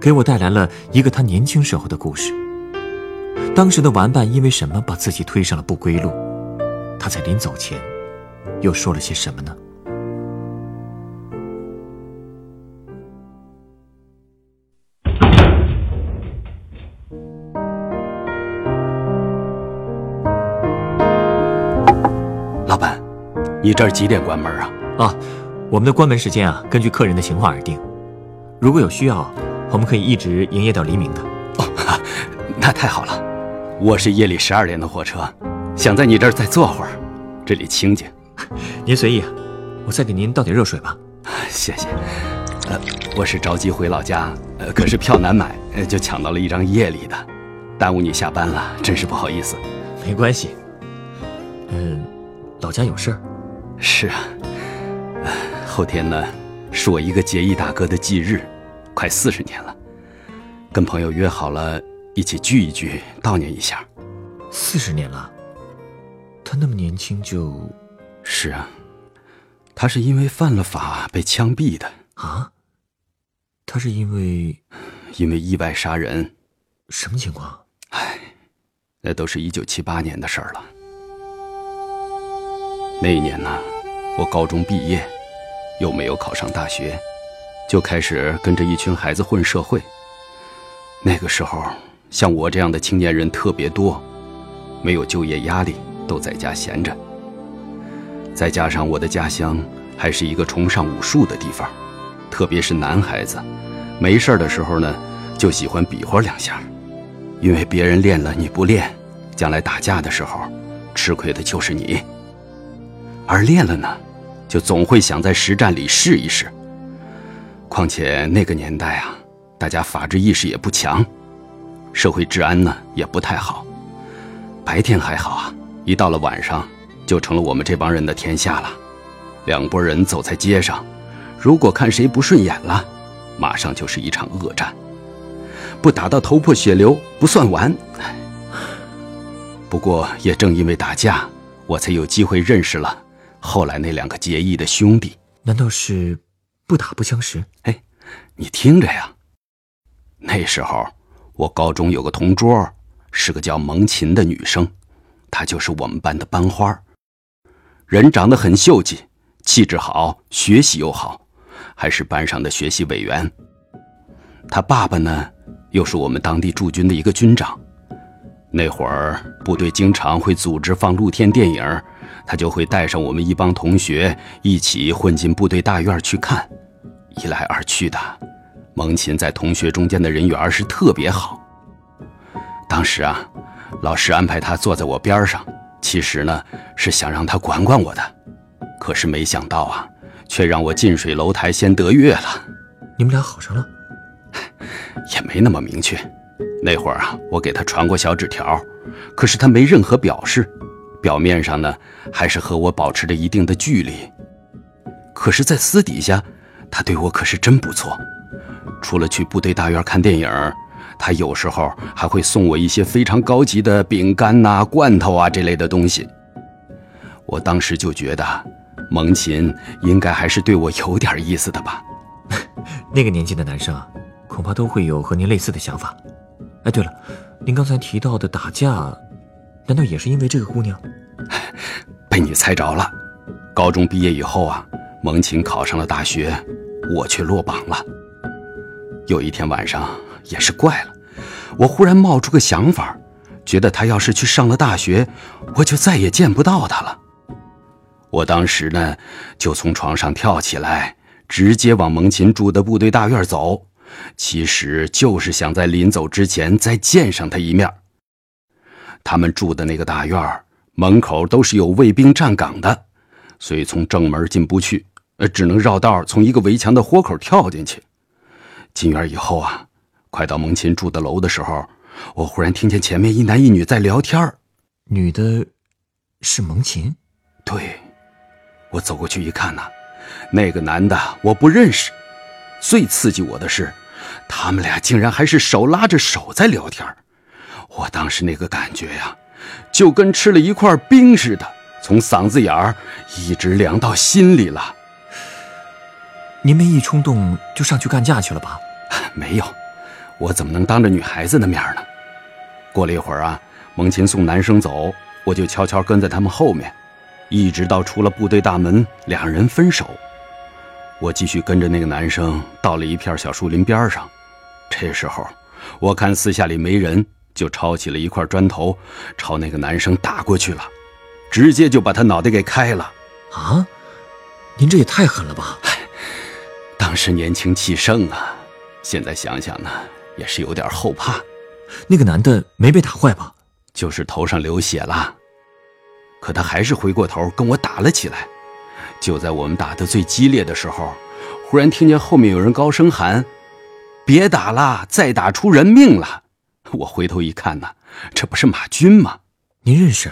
给我带来了一个他年轻时候的故事。当时的玩伴因为什么把自己推上了不归路？他在临走前，又说了些什么呢？老板，你这儿几点关门啊？啊，我们的关门时间啊，根据客人的情况而定。如果有需要，我们可以一直营业到黎明的。哦，那太好了。我是夜里十二点的火车，想在你这儿再坐会儿，这里清静。您随意，我再给您倒点热水吧。谢谢。呃，我是着急回老家，呃，可是票难买，就抢到了一张夜里的，耽误你下班了，真是不好意思。没关系。嗯，老家有事儿？是啊，后天呢，是我一个结义大哥的忌日，快四十年了，跟朋友约好了。一起聚一聚，悼念一下。四十年了，他那么年轻就……是啊，他是因为犯了法被枪毙的啊。他是因为……因为意外杀人。什么情况？唉，那都是一九七八年的事儿了。那一年呢，我高中毕业，又没有考上大学，就开始跟着一群孩子混社会。那个时候。像我这样的青年人特别多，没有就业压力，都在家闲着。再加上我的家乡还是一个崇尚武术的地方，特别是男孩子，没事的时候呢，就喜欢比划两下，因为别人练了你不练，将来打架的时候，吃亏的就是你。而练了呢，就总会想在实战里试一试。况且那个年代啊，大家法治意识也不强。社会治安呢也不太好，白天还好啊，一到了晚上，就成了我们这帮人的天下了。两拨人走在街上，如果看谁不顺眼了，马上就是一场恶战，不打到头破血流不算完。不过也正因为打架，我才有机会认识了后来那两个结义的兄弟。难道是不打不相识？哎，你听着呀，那时候。我高中有个同桌，是个叫蒙琴的女生，她就是我们班的班花，人长得很秀气，气质好，学习又好，还是班上的学习委员。她爸爸呢，又是我们当地驻军的一个军长。那会儿部队经常会组织放露天电影，他就会带上我们一帮同学一起混进部队大院去看，一来二去的。蒙琴在同学中间的人缘是特别好。当时啊，老师安排他坐在我边上，其实呢是想让他管管我的，可是没想到啊，却让我近水楼台先得月了。你们俩好上了？也没那么明确。那会儿啊，我给他传过小纸条，可是他没任何表示，表面上呢还是和我保持着一定的距离。可是，在私底下，他对我可是真不错。除了去部队大院看电影，他有时候还会送我一些非常高级的饼干呐、罐头啊这类的东西。我当时就觉得，蒙琴应该还是对我有点意思的吧。那个年纪的男生啊，恐怕都会有和您类似的想法。哎，对了，您刚才提到的打架，难道也是因为这个姑娘？被你猜着了。高中毕业以后啊，蒙琴考上了大学，我却落榜了。有一天晚上，也是怪了，我忽然冒出个想法，觉得他要是去上了大学，我就再也见不到他了。我当时呢，就从床上跳起来，直接往蒙琴住的部队大院走，其实就是想在临走之前再见上他一面。他们住的那个大院门口都是有卫兵站岗的，所以从正门进不去，呃，只能绕道从一个围墙的豁口跳进去。进院以后啊，快到蒙琴住的楼的时候，我忽然听见前面一男一女在聊天女的，是蒙琴。对，我走过去一看呐，那个男的我不认识。最刺激我的是，他们俩竟然还是手拉着手在聊天我当时那个感觉呀，就跟吃了一块冰似的，从嗓子眼儿一直凉到心里了。您没一冲动就上去干架去了吧？没有，我怎么能当着女孩子的面呢？过了一会儿啊，蒙琴送男生走，我就悄悄跟在他们后面，一直到出了部队大门，两人分手。我继续跟着那个男生到了一片小树林边上，这时候我看四下里没人，就抄起了一块砖头，朝那个男生打过去了，直接就把他脑袋给开了。啊，您这也太狠了吧！当时年轻气盛啊，现在想想呢，也是有点后怕。那个男的没被打坏吧？就是头上流血了，可他还是回过头跟我打了起来。就在我们打得最激烈的时候，忽然听见后面有人高声喊：“别打了，再打出人命了！”我回头一看呢，这不是马军吗？您认识？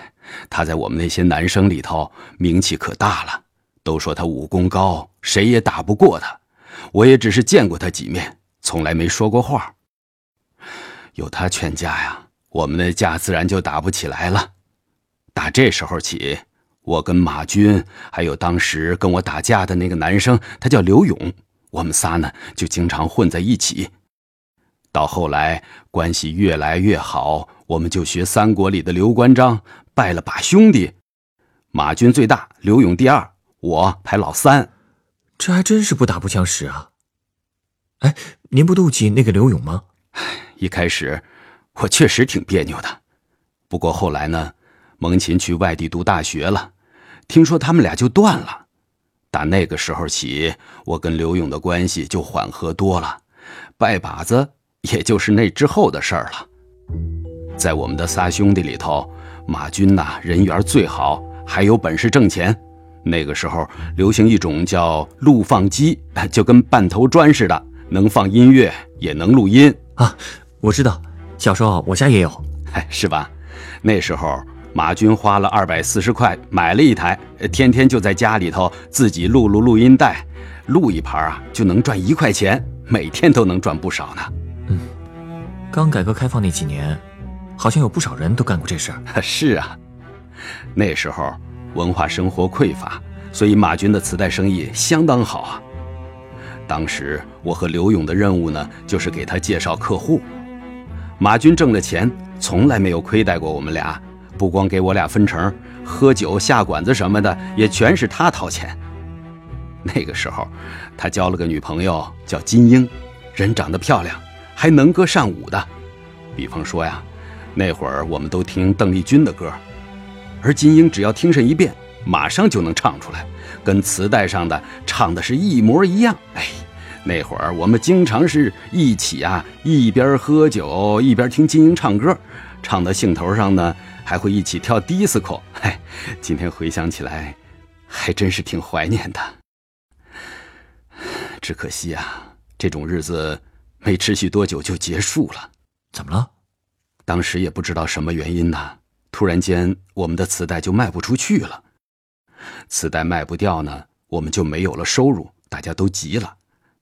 他在我们那些男生里头名气可大了，都说他武功高，谁也打不过他。我也只是见过他几面，从来没说过话。有他劝架呀，我们的架自然就打不起来了。打这时候起。我跟马军，还有当时跟我打架的那个男生，他叫刘勇，我们仨呢就经常混在一起。到后来关系越来越好，我们就学三国里的刘关张，拜了把兄弟。马军最大，刘勇第二，我排老三。这还真是不打不相识啊！哎，您不妒忌那个刘勇吗？一开始我确实挺别扭的，不过后来呢，蒙琴去外地读大学了。听说他们俩就断了，打那个时候起，我跟刘勇的关系就缓和多了。拜把子也就是那之后的事儿了。在我们的仨兄弟里头，马军呐人缘最好，还有本事挣钱。那个时候流行一种叫录放机，就跟半头砖似的，能放音乐也能录音啊。我知道，小时候我家也有，哎，是吧？那时候。马军花了二百四十块买了一台，天天就在家里头自己录录录音带，录一盘啊就能赚一块钱，每天都能赚不少呢。嗯，刚改革开放那几年，好像有不少人都干过这事儿。是啊，那时候文化生活匮乏，所以马军的磁带生意相当好啊。当时我和刘勇的任务呢，就是给他介绍客户。马军挣了钱，从来没有亏待过我们俩。不光给我俩分成，喝酒下馆子什么的也全是他掏钱。那个时候，他交了个女朋友叫金英，人长得漂亮，还能歌善舞的。比方说呀，那会儿我们都听邓丽君的歌，而金英只要听上一遍，马上就能唱出来，跟磁带上的唱的是一模一样。哎，那会儿我们经常是一起啊，一边喝酒一边听金英唱歌，唱到兴头上呢。还会一起跳迪斯科，嗨，今天回想起来，还真是挺怀念的。只可惜啊，这种日子没持续多久就结束了。怎么了？当时也不知道什么原因呢，突然间我们的磁带就卖不出去了。磁带卖不掉呢，我们就没有了收入，大家都急了，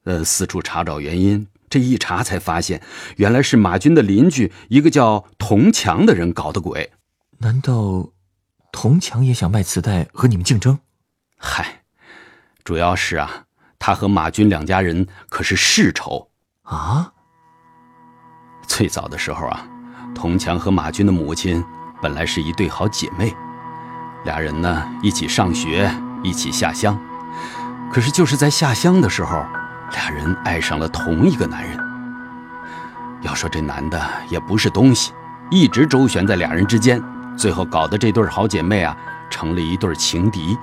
呃，四处查找原因。这一查才发现，原来是马军的邻居一个叫童强的人搞的鬼。难道，童强也想卖磁带和你们竞争？嗨，主要是啊，他和马军两家人可是世仇啊。最早的时候啊，童强和马军的母亲本来是一对好姐妹，俩人呢一起上学，一起下乡。可是就是在下乡的时候，俩人爱上了同一个男人。要说这男的也不是东西，一直周旋在俩人之间。最后搞得这对好姐妹啊，成了一对情敌。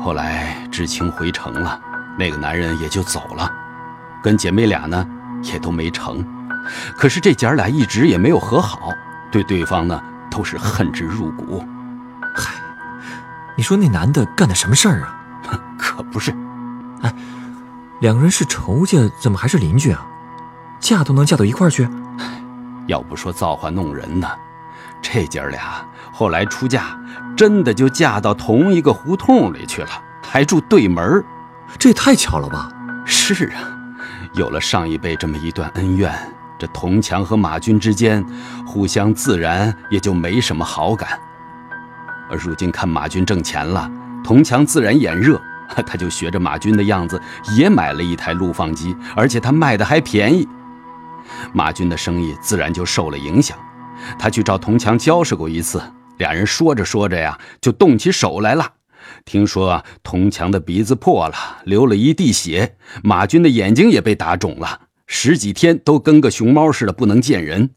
后来知青回城了，那个男人也就走了，跟姐妹俩呢也都没成。可是这姐俩一直也没有和好，对对方呢都是恨之入骨。嗨，你说那男的干的什么事儿啊？可不是。哎，两个人是仇家，怎么还是邻居啊？嫁都能嫁到一块儿去？要不说造化弄人呢，这姐儿俩后来出嫁，真的就嫁到同一个胡同里去了，还住对门这也太巧了吧？是啊，有了上一辈这么一段恩怨，这铜强和马军之间互相自然也就没什么好感。而如今看马军挣钱了，铜强自然眼热，他就学着马军的样子，也买了一台录放机，而且他卖的还便宜。马军的生意自然就受了影响。他去找铜强交涉过一次，俩人说着说着呀，就动起手来了。听说铜强的鼻子破了，流了一地血；马军的眼睛也被打肿了，十几天都跟个熊猫似的，不能见人。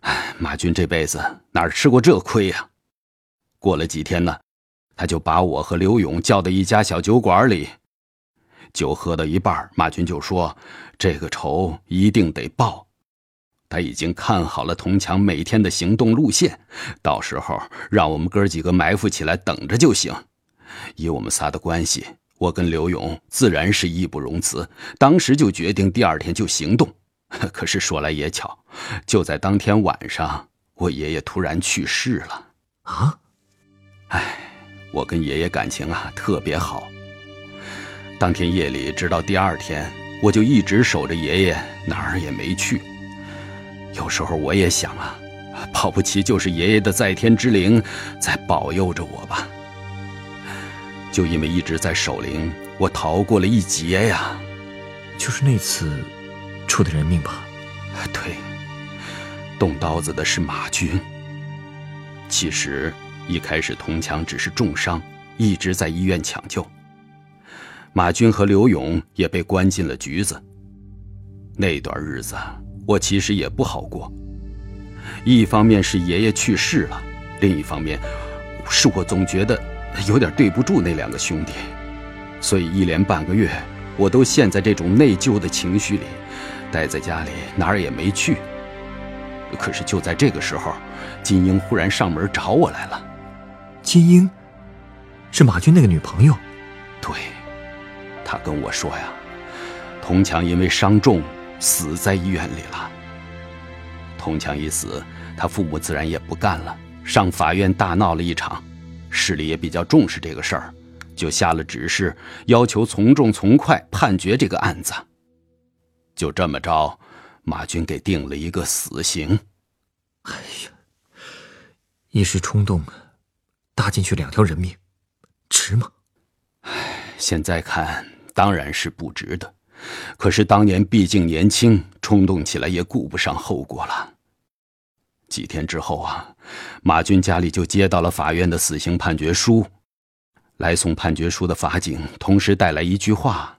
哎，马军这辈子哪吃过这亏呀？过了几天呢，他就把我和刘勇叫到一家小酒馆里，酒喝到一半，马军就说：“这个仇一定得报。”他已经看好了铜墙每天的行动路线，到时候让我们哥几个埋伏起来等着就行。以我们仨的关系，我跟刘勇自然是义不容辞，当时就决定第二天就行动。可是说来也巧，就在当天晚上，我爷爷突然去世了。啊！哎，我跟爷爷感情啊特别好。当天夜里直到第二天，我就一直守着爷爷，哪儿也没去。有时候我也想啊，保不齐就是爷爷的在天之灵在保佑着我吧。就因为一直在守灵，我逃过了一劫呀。就是那次出的人命吧？对，动刀子的是马军。其实。一开始，铜强只是重伤，一直在医院抢救。马军和刘勇也被关进了局子。那段日子，我其实也不好过。一方面是爷爷去世了，另一方面，是我总觉得有点对不住那两个兄弟，所以一连半个月，我都陷在这种内疚的情绪里，待在家里哪儿也没去。可是就在这个时候，金英忽然上门找我来了。金英，是马军那个女朋友。对，他跟我说呀，童强因为伤重死在医院里了。童强一死，他父母自然也不干了，上法院大闹了一场。市里也比较重视这个事儿，就下了指示，要求从重从快判决这个案子。就这么着，马军给定了一个死刑。哎呀，一时冲动啊。搭进去两条人命，值吗？唉，现在看当然是不值的。可是当年毕竟年轻，冲动起来也顾不上后果了。几天之后啊，马军家里就接到了法院的死刑判决书。来送判决书的法警同时带来一句话，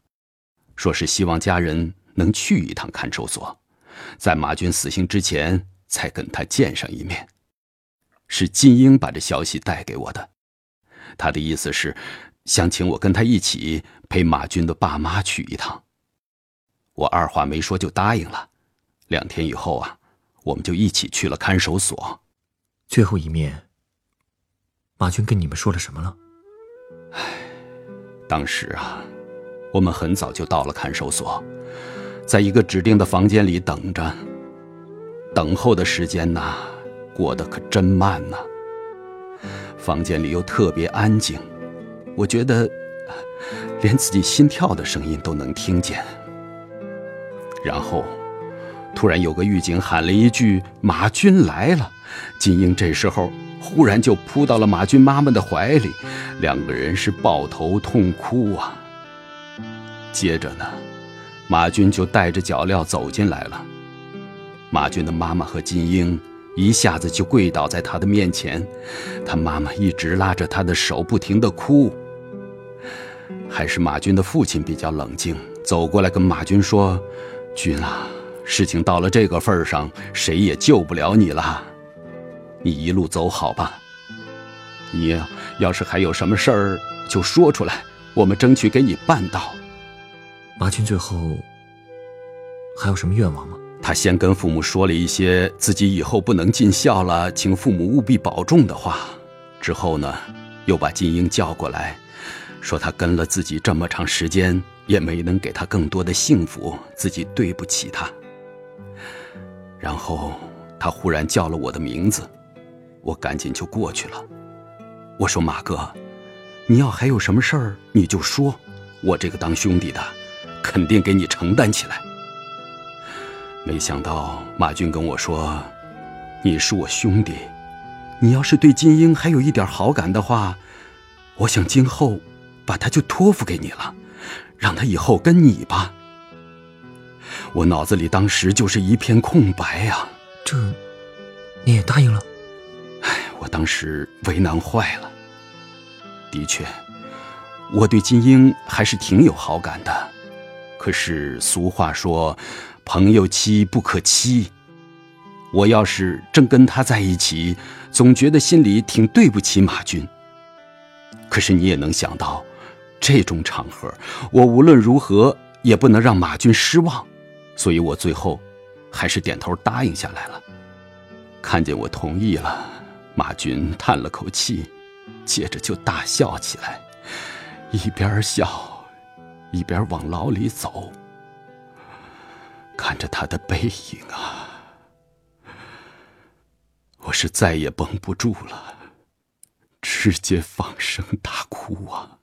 说是希望家人能去一趟看守所，在马军死刑之前再跟他见上一面。是金英把这消息带给我的，他的意思是，想请我跟他一起陪马军的爸妈去一趟。我二话没说就答应了。两天以后啊，我们就一起去了看守所。最后一面，马军跟你们说了什么了？唉，当时啊，我们很早就到了看守所，在一个指定的房间里等着。等候的时间呢？过得可真慢呐！房间里又特别安静，我觉得连自己心跳的声音都能听见。然后，突然有个狱警喊了一句：“马军来了！”金英这时候忽然就扑到了马军妈妈的怀里，两个人是抱头痛哭啊。接着呢，马军就带着脚镣走进来了。马军的妈妈和金英。一下子就跪倒在他的面前，他妈妈一直拉着他的手，不停的哭。还是马军的父亲比较冷静，走过来跟马军说：“军啊，事情到了这个份上，谁也救不了你了，你一路走好吧。你要是还有什么事儿，就说出来，我们争取给你办到。”马军最后还有什么愿望吗？他先跟父母说了一些自己以后不能尽孝了，请父母务必保重的话。之后呢，又把金英叫过来，说他跟了自己这么长时间，也没能给他更多的幸福，自己对不起他。然后他忽然叫了我的名字，我赶紧就过去了。我说：“马哥，你要还有什么事儿，你就说，我这个当兄弟的，肯定给你承担起来。”没想到马军跟我说：“你是我兄弟，你要是对金英还有一点好感的话，我想今后把他就托付给你了，让他以后跟你吧。”我脑子里当时就是一片空白呀。这，你也答应了？哎，我当时为难坏了。的确，我对金英还是挺有好感的，可是俗话说。朋友妻不可欺，我要是正跟他在一起，总觉得心里挺对不起马军。可是你也能想到，这种场合，我无论如何也不能让马军失望，所以我最后还是点头答应下来了。看见我同意了，马军叹了口气，接着就大笑起来，一边笑，一边往牢里走。看着他的背影啊，我是再也绷不住了，直接放声大哭啊！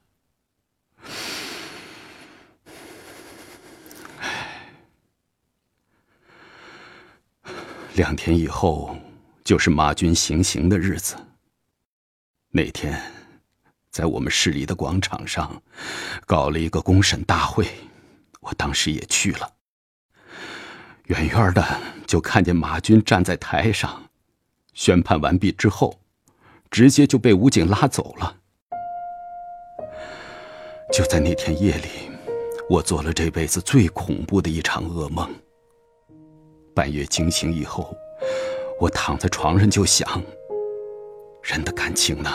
两天以后就是马军行刑的日子。那天，在我们市里的广场上，搞了一个公审大会，我当时也去了。远远的就看见马军站在台上，宣判完毕之后，直接就被武警拉走了。就在那天夜里，我做了这辈子最恐怖的一场噩梦。半夜惊醒以后，我躺在床上就想：人的感情呢，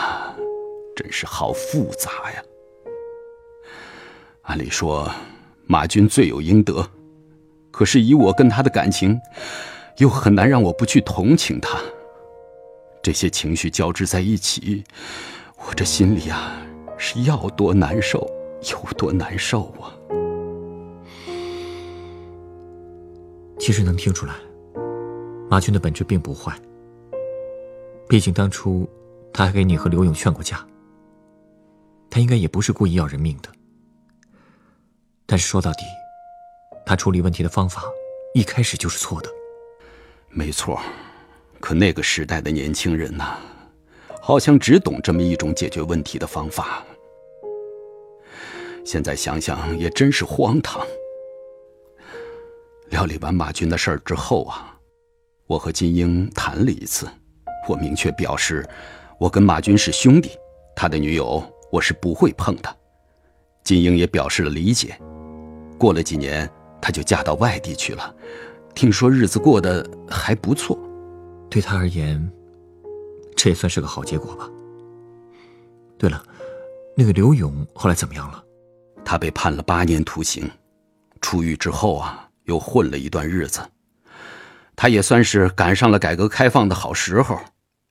真是好复杂呀。按理说，马军罪有应得。可是以我跟他的感情，又很难让我不去同情他。这些情绪交织在一起，我这心里啊，是要多难受有多难受啊！其实能听出来，马军的本质并不坏。毕竟当初他还给你和刘勇劝过架，他应该也不是故意要人命的。但是说到底。他处理问题的方法一开始就是错的，没错。可那个时代的年轻人呐，好像只懂这么一种解决问题的方法。现在想想也真是荒唐。料理完马军的事儿之后啊，我和金英谈了一次，我明确表示，我跟马军是兄弟，他的女友我是不会碰的。金英也表示了理解。过了几年。她就嫁到外地去了，听说日子过得还不错。对她而言，这也算是个好结果吧。对了，那个刘勇后来怎么样了？他被判了八年徒刑，出狱之后啊，又混了一段日子。他也算是赶上了改革开放的好时候，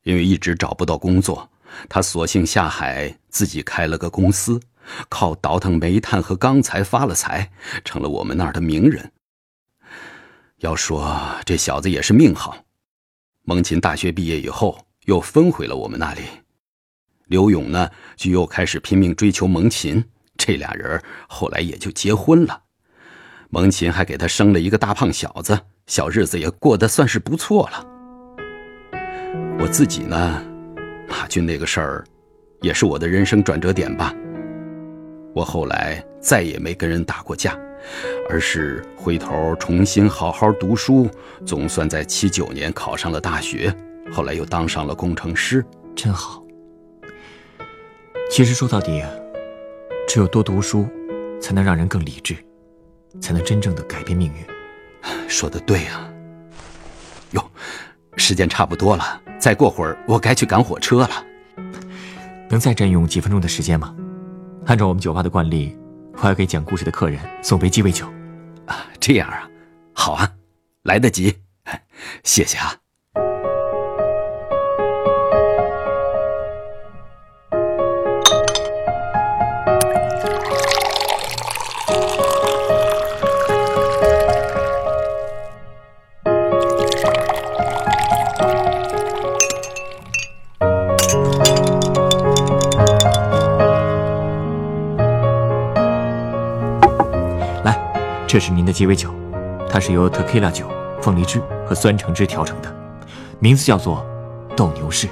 因为一直找不到工作，他索性下海自己开了个公司。靠倒腾煤炭和钢材发了财，成了我们那儿的名人。要说这小子也是命好，蒙琴大学毕业以后又分回了我们那里。刘勇呢，就又开始拼命追求蒙琴，这俩人后来也就结婚了。蒙琴还给他生了一个大胖小子，小日子也过得算是不错了。我自己呢，马军那个事儿，也是我的人生转折点吧。我后来再也没跟人打过架，而是回头重新好好读书，总算在七九年考上了大学，后来又当上了工程师，真好。其实说到底，只有多读书，才能让人更理智，才能真正的改变命运。说的对啊。哟，时间差不多了，再过会儿我该去赶火车了，能再占用几分钟的时间吗？按照我们酒吧的惯例，我要给讲故事的客人送杯鸡尾酒。啊，这样啊，好啊，来得及，谢谢啊。这是您的鸡尾酒，它是由特 q 拉酒、凤梨汁和酸橙汁调成的，名字叫做斗牛士。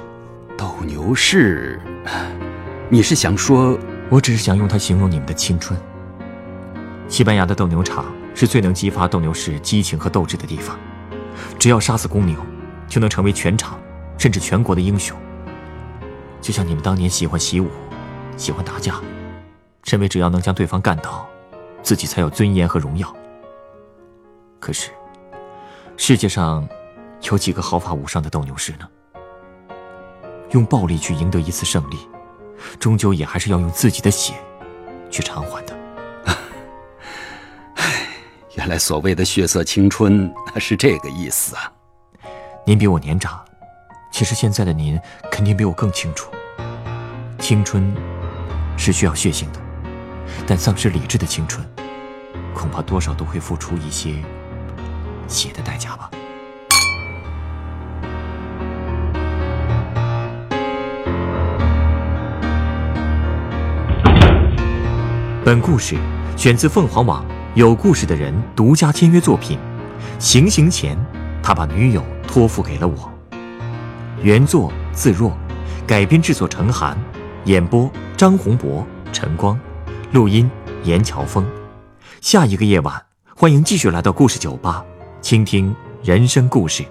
斗牛士，你是想说？我只是想用它形容你们的青春。西班牙的斗牛场是最能激发斗牛士激情和斗志的地方，只要杀死公牛，就能成为全场甚至全国的英雄。就像你们当年喜欢习武，喜欢打架，认为只要能将对方干倒，自己才有尊严和荣耀。可是，世界上有几个毫发无伤的斗牛士呢？用暴力去赢得一次胜利，终究也还是要用自己的血去偿还的。唉，原来所谓的血色青春是这个意思啊！您比我年长，其实现在的您肯定比我更清楚，青春是需要血性的，但丧失理智的青春，恐怕多少都会付出一些血的代价吧。本故事选自凤凰网有故事的人独家签约作品。行刑前，他把女友托付给了我。原作自若，改编制作陈寒，演播张宏博、陈光，录音严乔峰。下一个夜晚，欢迎继续来到故事酒吧，倾听人生故事。